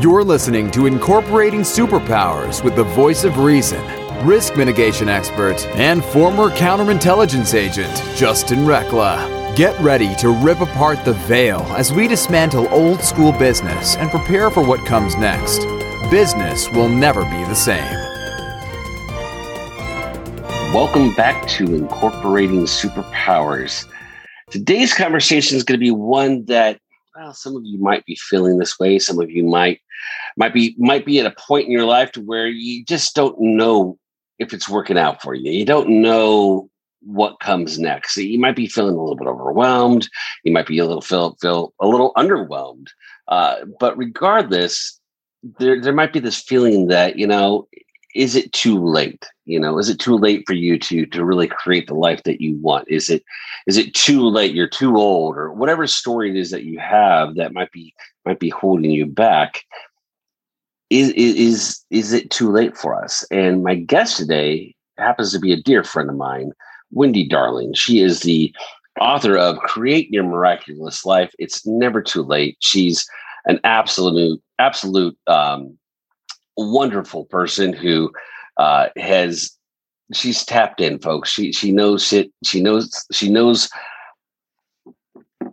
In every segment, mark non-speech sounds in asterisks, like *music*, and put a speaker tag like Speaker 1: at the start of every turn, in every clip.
Speaker 1: You're listening to Incorporating Superpowers with the voice of reason, risk mitigation expert, and former counterintelligence agent, Justin Rekla. Get ready to rip apart the veil as we dismantle old school business and prepare for what comes next. Business will never be the same.
Speaker 2: Welcome back to Incorporating Superpowers. Today's conversation is going to be one that well, some of you might be feeling this way. Some of you might might be might be at a point in your life to where you just don't know if it's working out for you. You don't know what comes next. You might be feeling a little bit overwhelmed. You might be a little feel feel a little underwhelmed. Uh, but regardless, there there might be this feeling that you know is it too late you know is it too late for you to to really create the life that you want is it is it too late you're too old or whatever story it is that you have that might be might be holding you back is is is it too late for us and my guest today happens to be a dear friend of mine wendy darling she is the author of create your miraculous life it's never too late she's an absolute absolute um, wonderful person who uh, has she's tapped in, folks. She she knows it. She knows she knows.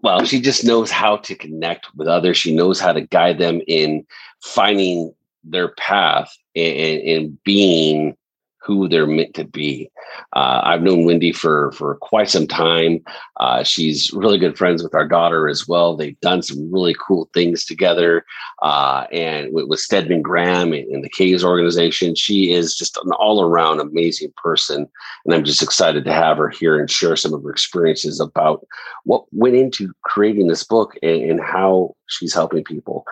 Speaker 2: Well, she just knows how to connect with others. She knows how to guide them in finding their path and, being who they're meant to be. Uh, I've known Wendy for for quite some time. Uh, she's really good friends with our daughter as well. They've done some really cool things together. Uh, and with, with, Stedman Graham and, the K's organization, she is just an all around amazing person. And I'm just excited to have her here and share some of her experiences about what went into creating this book and, and how she's helping people.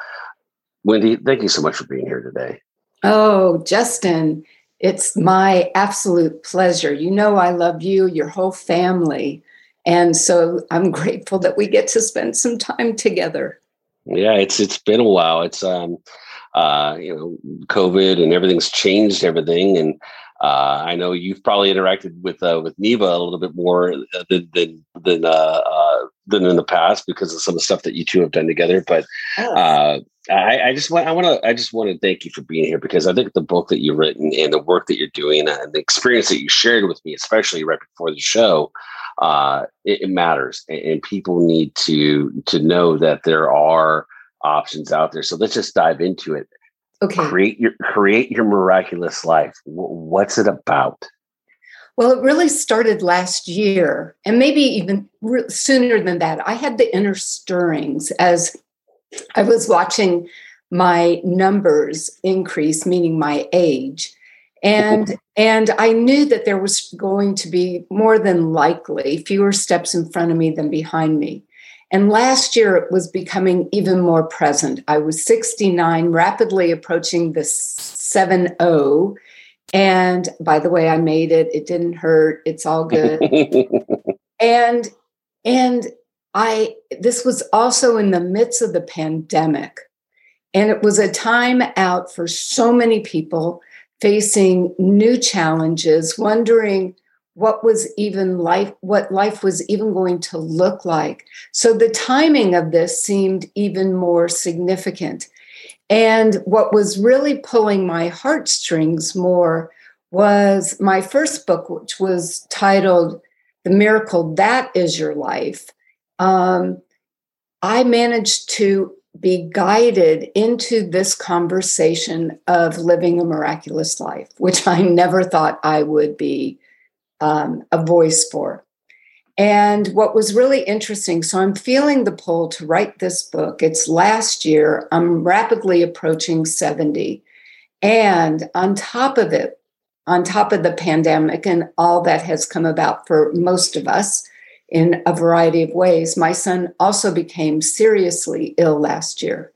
Speaker 2: Wendy, thank you so much for being here today.
Speaker 3: Oh, Justin, it's my absolute pleasure. You know, I love you, your whole family. And so I'm grateful that we get to spend some time together.
Speaker 2: Yeah, it's it's been a while. It's um uh you know, COVID and everything's changed everything and uh, I know you've probably interacted with uh, with Neva a little bit more than than than, uh, uh, than in the past because of some of the stuff that you two have done together. But uh, I, I, just want I want to I just want to thank you for being here because I think the book that you've written and the work that you're doing and the experience that you shared with me, especially right before the show, uh, it, it matters, and, and people need to to know that there are options out there. So let's just dive into it. Okay. Create your create your miraculous life. What's it about?
Speaker 3: Well, it really started last year, and maybe even re- sooner than that. I had the inner stirrings as I was watching my numbers increase, meaning my age. And and I knew that there was going to be more than likely fewer steps in front of me than behind me. And last year it was becoming even more present. I was 69, rapidly approaching the 7 0. And by the way, I made it. It didn't hurt. It's all good. *laughs* and and I this was also in the midst of the pandemic. And it was a time out for so many people facing new challenges, wondering what was even life what life was even going to look like. So the timing of this seemed even more significant. And what was really pulling my heartstrings more was my first book, which was titled The Miracle That Is Your Life um, I managed to be guided into this conversation of living a miraculous life, which I never thought I would be um, a voice for. And what was really interesting, so I'm feeling the pull to write this book. It's last year, I'm rapidly approaching 70. And on top of it, on top of the pandemic and all that has come about for most of us, in a variety of ways. My son also became seriously ill last year.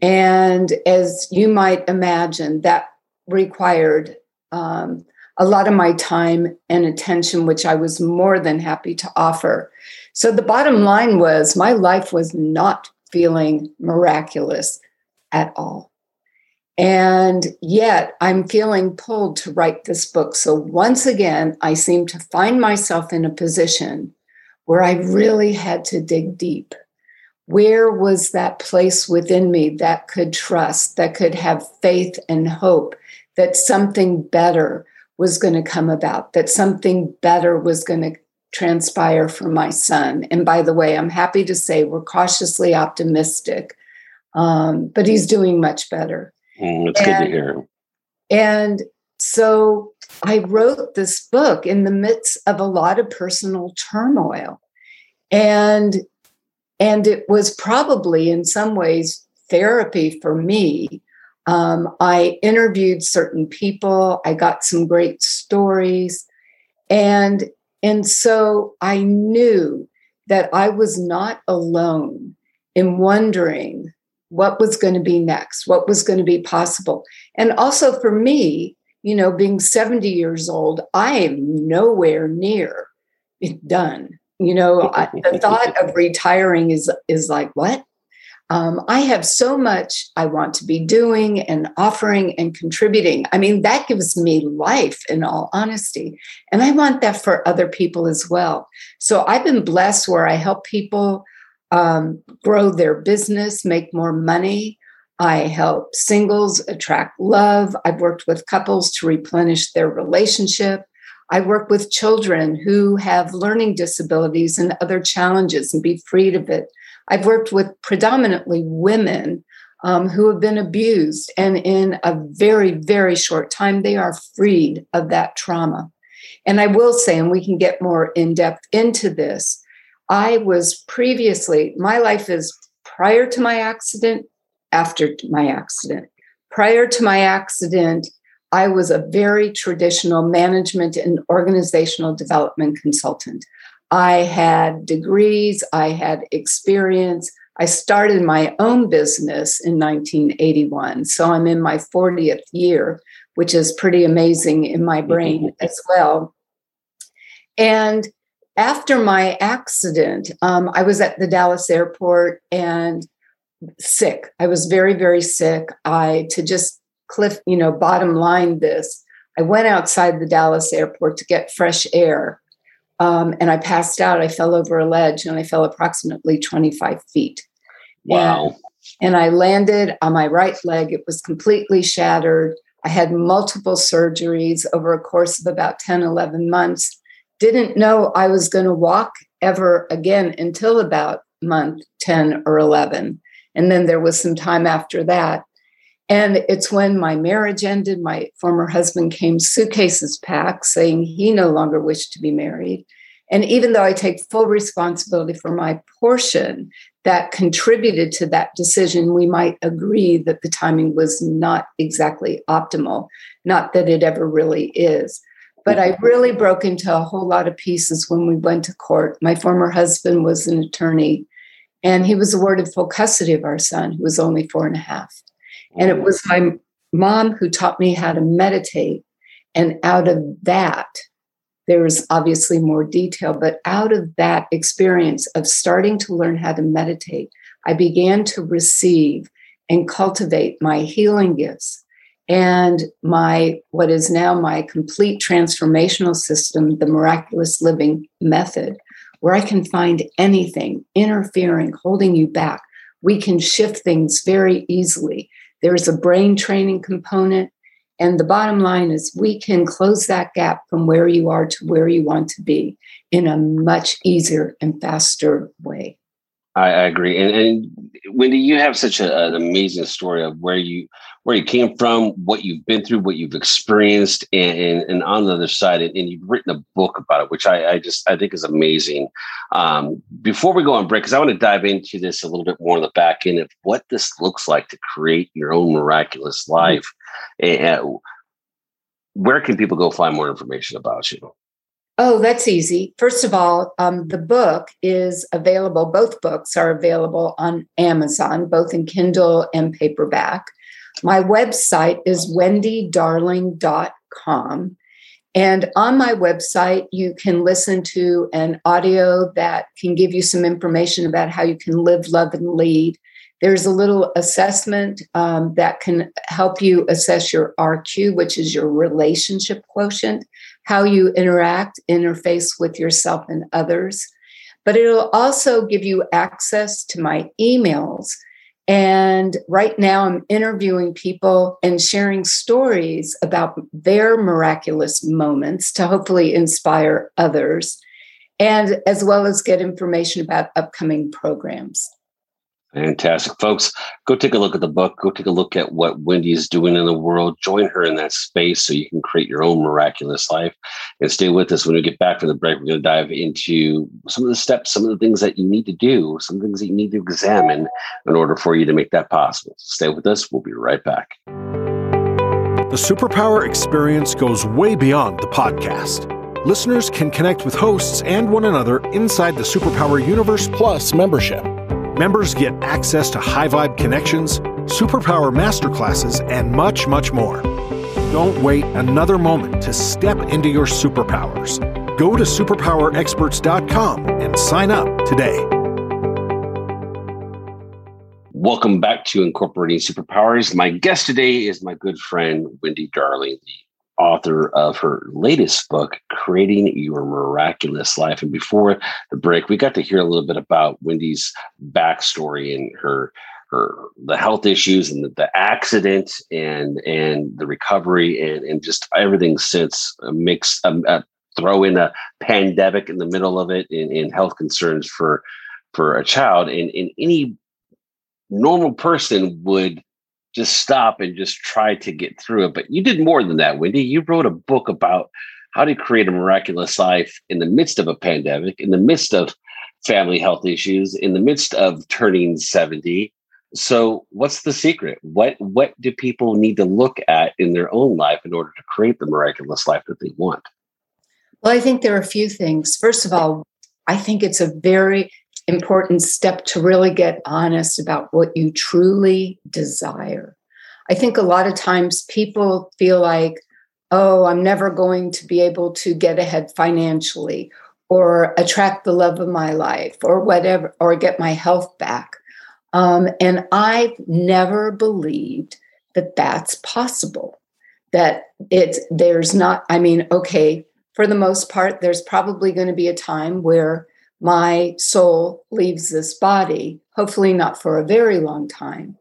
Speaker 3: And as you might imagine, that required um, a lot of my time and attention, which I was more than happy to offer. So the bottom line was my life was not feeling miraculous at all. And yet I'm feeling pulled to write this book. So once again, I seem to find myself in a position where I really had to dig deep, where was that place within me that could trust, that could have faith and hope that something better was going to come about, that something better was going to transpire for my son. And by the way, I'm happy to say we're cautiously optimistic, um, but he's doing much better.
Speaker 2: Mm, it's and, good to hear.
Speaker 3: And so I wrote this book in the midst of a lot of personal turmoil. And and it was probably in some ways therapy for me. Um, I interviewed certain people, I got some great stories. And, and so I knew that I was not alone in wondering what was going to be next, what was going to be possible. And also for me, you know, being 70 years old, I am nowhere near done. You know, I, the thought of retiring is is like what? Um, I have so much I want to be doing and offering and contributing. I mean, that gives me life in all honesty. And I want that for other people as well. So I've been blessed where I help people um, grow their business, make more money. I help singles attract love. I've worked with couples to replenish their relationship. I work with children who have learning disabilities and other challenges and be freed of it. I've worked with predominantly women um, who have been abused, and in a very, very short time, they are freed of that trauma. And I will say, and we can get more in depth into this, I was previously, my life is prior to my accident, after my accident. Prior to my accident, I was a very traditional management and organizational development consultant. I had degrees, I had experience. I started my own business in 1981. So I'm in my 40th year, which is pretty amazing in my brain as well. And after my accident, um, I was at the Dallas airport and sick. I was very, very sick. I, to just cliff, you know, bottom line this. I went outside the Dallas airport to get fresh air. Um, and I passed out. I fell over a ledge and I fell approximately 25 feet.
Speaker 2: Wow.
Speaker 3: And, and I landed on my right leg. It was completely shattered. I had multiple surgeries over a course of about 10, 11 months. Didn't know I was going to walk ever again until about month 10 or 11. And then there was some time after that. And it's when my marriage ended, my former husband came suitcases packed, saying he no longer wished to be married. And even though I take full responsibility for my portion that contributed to that decision, we might agree that the timing was not exactly optimal. Not that it ever really is. But I mm-hmm. really broke into a whole lot of pieces when we went to court. My former husband was an attorney, and he was awarded full custody of our son, who was only four and a half. And it was my mom who taught me how to meditate. And out of that, there was obviously more detail, but out of that experience of starting to learn how to meditate, I began to receive and cultivate my healing gifts and my what is now my complete transformational system, the miraculous living method, where I can find anything interfering, holding you back. We can shift things very easily. There's a brain training component. And the bottom line is, we can close that gap from where you are to where you want to be in a much easier and faster way.
Speaker 2: I, I agree. And, and Wendy, you have such a, an amazing story of where you where you came from, what you've been through, what you've experienced, and, and, and on the other side, and, and, you've written a book about it, which I, I just I think is amazing. Um, before we go on break, because I want to dive into this a little bit more on the back end of what this looks like to create your own miraculous mm-hmm. life. Mm-hmm. And where can people go find more information about you?
Speaker 3: Oh, that's easy. First of all, um, the book is available, both books are available on Amazon, both in Kindle and paperback. My website is wendydarling.com. And on my website, you can listen to an audio that can give you some information about how you can live, love, and lead. There's a little assessment um, that can help you assess your RQ, which is your relationship quotient, how you interact, interface with yourself and others. but it'll also give you access to my emails. And right now, I'm interviewing people and sharing stories about their miraculous moments to hopefully inspire others, and as well as get information about upcoming programs.
Speaker 2: Fantastic. Folks, go take a look at the book. Go take a look at what Wendy is doing in the world. Join her in that space so you can create your own miraculous life. And stay with us when we get back from the break. We're going to dive into some of the steps, some of the things that you need to do, some things that you need to examine in order for you to make that possible. Stay with us. We'll be right back.
Speaker 4: The superpower experience goes way beyond the podcast. Listeners can connect with hosts and one another inside the Superpower Universe Plus membership. Members get access to high vibe connections, superpower masterclasses, and much, much more. Don't wait another moment to step into your superpowers. Go to superpowerexperts.com and sign up today.
Speaker 2: Welcome back to Incorporating Superpowers. My guest today is my good friend, Wendy Darling, the author of her latest book, Creating Your Miraculous Life. And before the break, we got to hear a little bit about Wendy's backstory and her her the health issues and the, the accident and and the recovery and and just everything since a mix uh, throw in a pandemic in the middle of it and, and health concerns for for a child and, and any normal person would just stop and just try to get through it. But you did more than that, Wendy. You wrote a book about how to create a miraculous life in the midst of a pandemic, in the midst of family health issues, in the midst of turning 70. So what's the secret? What what do people need to look at in their own life in order to create the miraculous life that they want?
Speaker 3: Well, I think there are a few things. First of all, I think it's a very important step to really get honest about what you truly desire. I think a lot of times people feel like, oh, I'm never going to be able to get ahead financially or attract the love of my life or whatever, or get my health back. Um, and I've never believed that that's possible. That it's, there's not, I mean, okay, for the most part, there's probably going to be a time where my soul leaves this body, hopefully not for a very long time.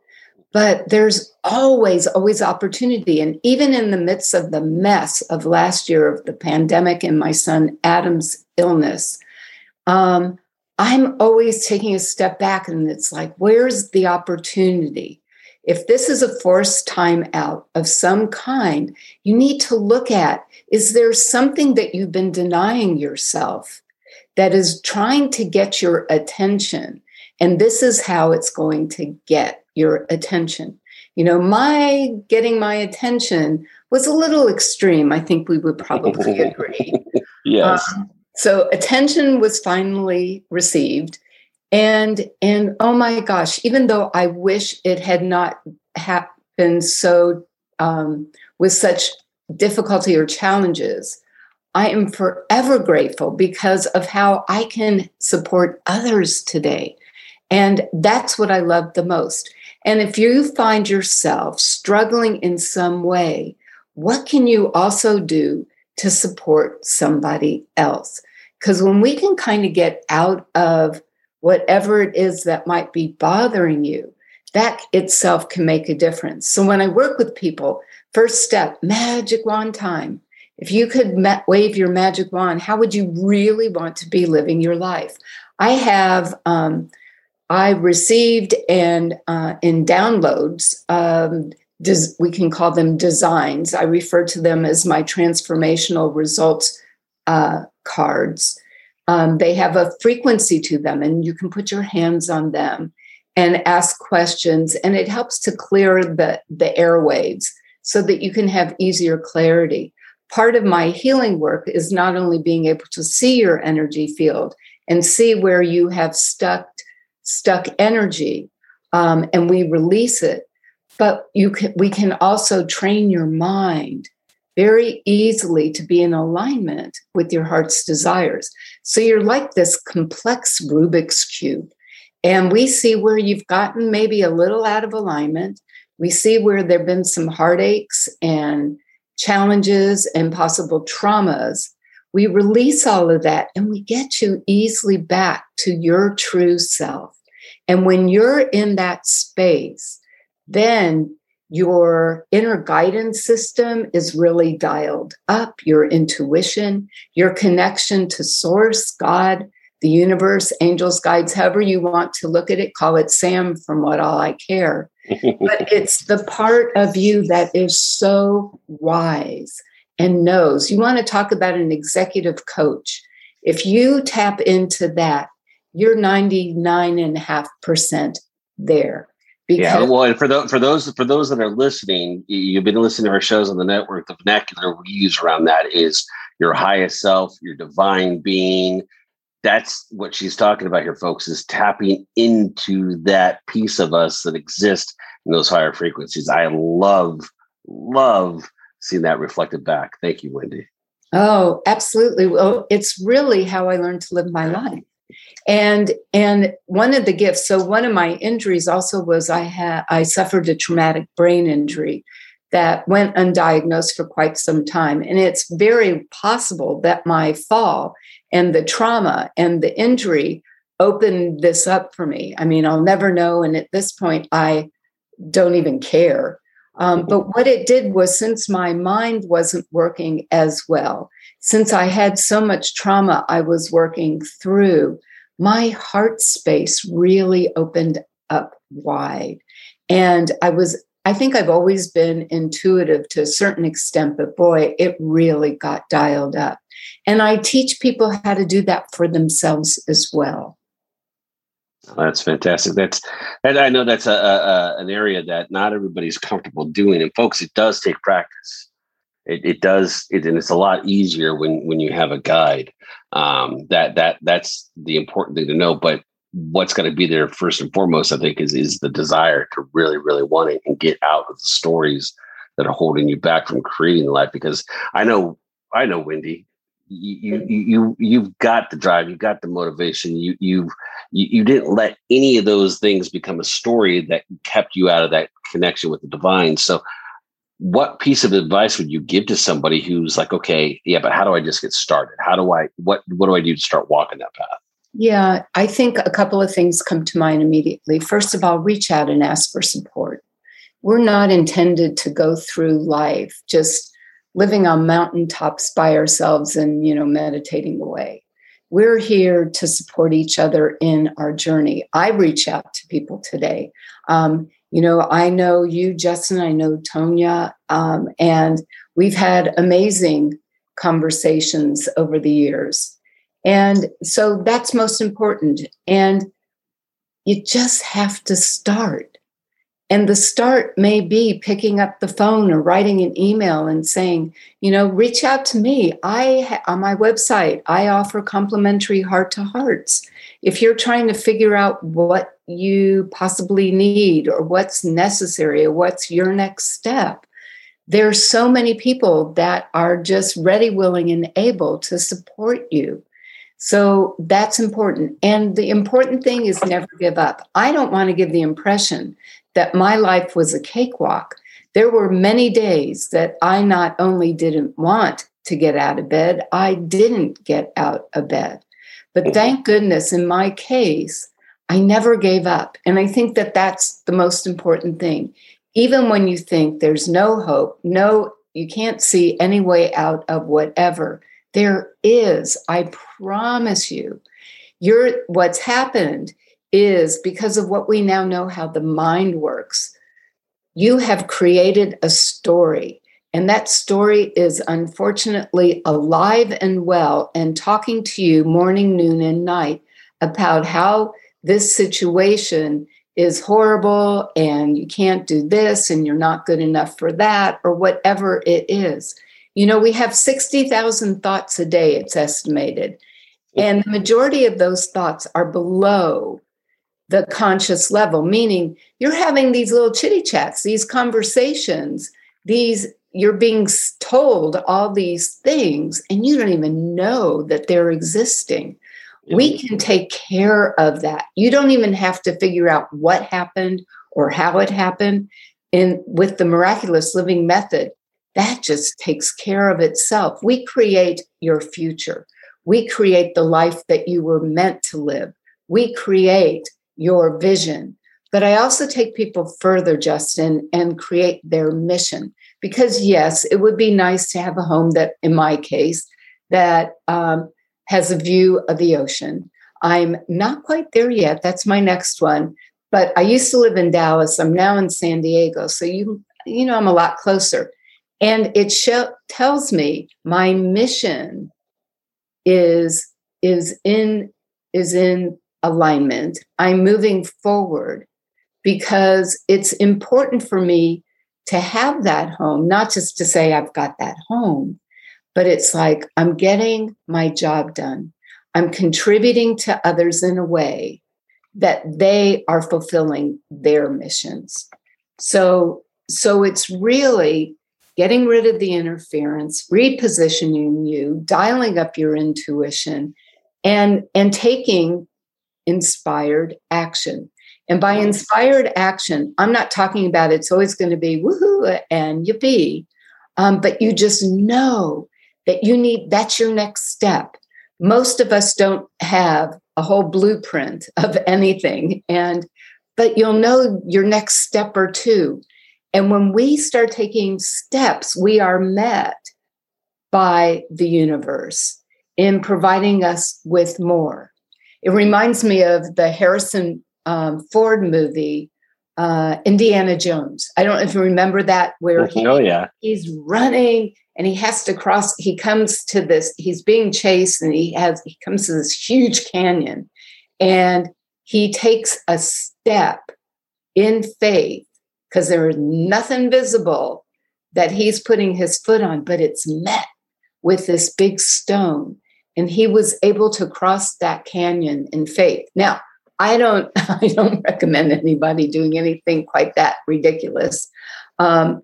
Speaker 3: But there's always, always opportunity. And even in the midst of the mess of last year of the pandemic and my son Adam's illness, um, I'm always taking a step back and it's like, where's the opportunity? If this is a forced time out of some kind, you need to look at is there something that you've been denying yourself? That is trying to get your attention. And this is how it's going to get your attention. You know, my getting my attention was a little extreme. I think we would probably *laughs* agree.
Speaker 2: yes.
Speaker 3: Um, so attention was finally received. And and oh my gosh, even though I wish it had not happened so um, with such difficulty or challenges, I am forever grateful because of how I can support others today. And that's what I love the most. And if you find yourself struggling in some way, what can you also do to support somebody else? Because when we can kind of get out of whatever it is that might be bothering you, that itself can make a difference. So when I work with people, first step, magic wand time. If you could ma- wave your magic wand, how would you really want to be living your life? I have, um, I received and uh, in downloads, um, des- we can call them designs. I refer to them as my transformational results uh, cards. Um, they have a frequency to them, and you can put your hands on them and ask questions, and it helps to clear the, the airwaves so that you can have easier clarity part of my healing work is not only being able to see your energy field and see where you have stuck stuck energy um, and we release it but you can we can also train your mind very easily to be in alignment with your heart's desires. So you're like this complex rubik's cube and we see where you've gotten maybe a little out of alignment. We see where there have been some heartaches and challenges and possible traumas we release all of that and we get you easily back to your true self. And when you're in that space, then your inner guidance system is really dialed up, your intuition, your connection to source, God, the universe, angels, guides, however you want to look at it, call it Sam from what all I care. But it's the part of you that is so wise and knows. You want to talk about an executive coach. If you tap into that, you're 99.5% there.
Speaker 2: Because yeah, well, and for, the, for those for those that are listening, you've been listening to our shows on the network. The vernacular we use around that is your highest self, your divine being. That's what she's talking about here, folks. Is tapping into that piece of us that exists in those higher frequencies. I love, love seeing that reflected back. Thank you, Wendy.
Speaker 3: Oh, absolutely. Well, it's really how I learned to live my life. And and one of the gifts, so one of my injuries also was I had I suffered a traumatic brain injury that went undiagnosed for quite some time. And it's very possible that my fall and the trauma and the injury opened this up for me. I mean, I'll never know. And at this point, I don't even care. Um, but what it did was since my mind wasn't working as well, since I had so much trauma I was working through, my heart space really opened up wide. And I was, I think I've always been intuitive to a certain extent, but boy, it really got dialed up. And I teach people how to do that for themselves as well.
Speaker 2: That's fantastic. That's, and I know that's a, a, an area that not everybody's comfortable doing. And folks, it does take practice. It, it does, it, and it's a lot easier when when you have a guide. Um, that that that's the important thing to know. But what's going to be there first and foremost, I think, is is the desire to really, really want it and get out of the stories that are holding you back from creating life. Because I know, I know, Wendy, you you you you've got the drive you've got the motivation you you've you, you didn't let any of those things become a story that kept you out of that connection with the divine. So what piece of advice would you give to somebody who's like okay yeah but how do i just get started? How do i what what do i do to start walking that path?
Speaker 3: Yeah i think a couple of things come to mind immediately. First of all reach out and ask for support. We're not intended to go through life just living on mountaintops by ourselves and you know meditating away. We're here to support each other in our journey. I reach out to people today. Um, you know i know you justin i know tonya um, and we've had amazing conversations over the years. And so that's most important. And you just have to start and the start may be picking up the phone or writing an email and saying, you know, reach out to me. I on my website, I offer complimentary heart to hearts. If you're trying to figure out what you possibly need or what's necessary or what's your next step, there's so many people that are just ready, willing, and able to support you. So that's important. And the important thing is never give up. I don't want to give the impression that my life was a cakewalk. There were many days that I not only didn't want to get out of bed, I didn't get out of bed. But mm-hmm. thank goodness, in my case, I never gave up. And I think that that's the most important thing. Even when you think there's no hope, no, you can't see any way out of whatever, there is. I promise you. You're, what's happened is because of what we now know how the mind works. You have created a story, and that story is unfortunately alive and well and talking to you morning, noon, and night about how this situation is horrible and you can't do this and you're not good enough for that or whatever it is. You know, we have 60,000 thoughts a day, it's estimated. And the majority of those thoughts are below the conscious level, meaning you're having these little chitty chats, these conversations, these you're being told all these things and you don't even know that they're existing. We can take care of that. You don't even have to figure out what happened or how it happened. And with the miraculous living method, that just takes care of itself. We create your future. We create the life that you were meant to live. We create your vision. But I also take people further, Justin, and create their mission. Because, yes, it would be nice to have a home that, in my case, that um, has a view of the ocean. I'm not quite there yet. That's my next one. But I used to live in Dallas. I'm now in San Diego. So you you know I'm a lot closer. And it tells me my mission is is in is in alignment. I'm moving forward because it's important for me to have that home, not just to say I've got that home, but it's like I'm getting my job done. I'm contributing to others in a way that they are fulfilling their missions. So, so it's really getting rid of the interference, repositioning you, dialing up your intuition, and, and taking inspired action. And by inspired action, I'm not talking about it's always going to be woohoo and yippee, um, but you just know that you need that's your next step. Most of us don't have a whole blueprint of anything and but you'll know your next step or two and when we start taking steps we are met by the universe in providing us with more. It reminds me of the harrison um, ford movie uh, indiana jones. I don't know if you remember that where
Speaker 2: he, oh yeah.
Speaker 3: he's running and he has to cross he comes to this he's being chased and he has he comes to this huge canyon and he takes a step in faith because there is nothing visible that he's putting his foot on but it's met with this big stone and he was able to cross that canyon in faith now i don't *laughs* i don't recommend anybody doing anything quite that ridiculous um,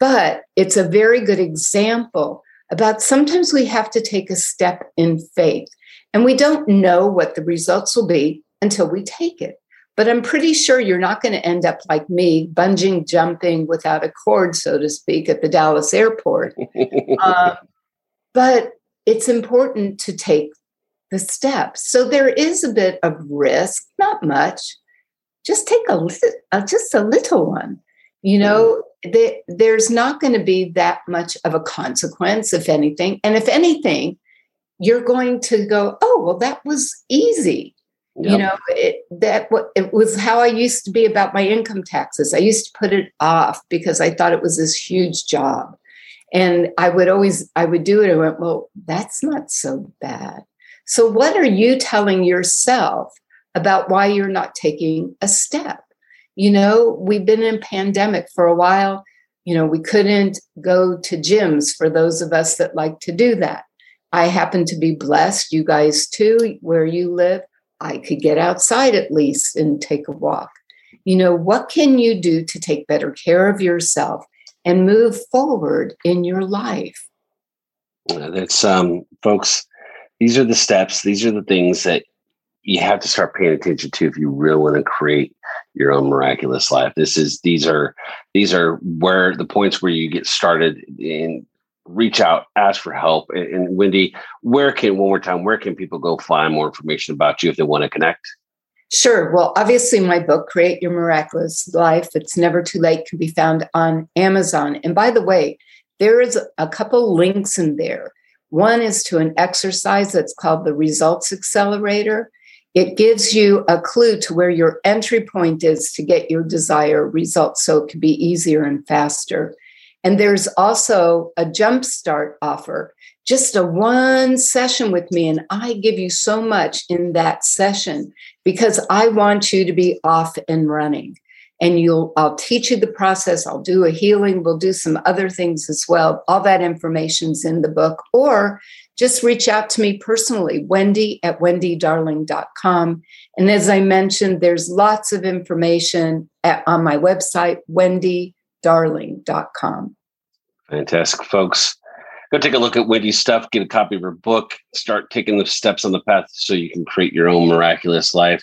Speaker 3: but it's a very good example about sometimes we have to take a step in faith and we don't know what the results will be until we take it. But I'm pretty sure you're not going to end up like me, bungee jumping without a cord, so to speak, at the Dallas airport. *laughs* um, but it's important to take the steps. So there is a bit of risk, not much. Just take a little, uh, just a little one. You know, the, there's not going to be that much of a consequence, if anything. And if anything, you're going to go, oh, well, that was easy. Yep. You know, it, that it was how I used to be about my income taxes. I used to put it off because I thought it was this huge job. And I would always, I would do it. I went, well, that's not so bad. So, what are you telling yourself about why you're not taking a step? you know we've been in pandemic for a while you know we couldn't go to gyms for those of us that like to do that i happen to be blessed you guys too where you live i could get outside at least and take a walk you know what can you do to take better care of yourself and move forward in your life
Speaker 2: that's um folks these are the steps these are the things that you have to start paying attention to if you really want to create your own miraculous life. This is these are these are where the points where you get started and reach out, ask for help. And, and Wendy, where can one more time, where can people go find more information about you if they want to connect?
Speaker 3: Sure. Well, obviously, my book, Create Your Miraculous Life, It's Never Too Late, can be found on Amazon. And by the way, there is a couple links in there. One is to an exercise that's called the Results Accelerator. It gives you a clue to where your entry point is to get your desired results so it can be easier and faster. And there's also a jumpstart offer, just a one session with me. And I give you so much in that session because I want you to be off and running. And you'll, I'll teach you the process. I'll do a healing. We'll do some other things as well. All that information's in the book. Or just reach out to me personally, Wendy at wendydarling.com. And as I mentioned, there's lots of information at, on my website, wendydarling.com.
Speaker 2: Fantastic, folks. Go take a look at Wendy's stuff, get a copy of her book, start taking the steps on the path so you can create your own miraculous life.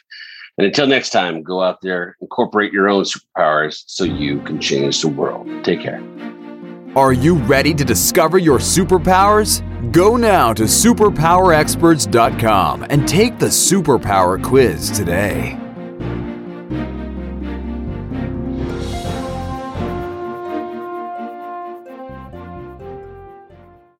Speaker 2: And until next time, go out there, incorporate your own superpowers so you can change the world. Take care.
Speaker 1: Are you ready to discover your superpowers? Go now to superpowerexperts.com and take the superpower quiz today.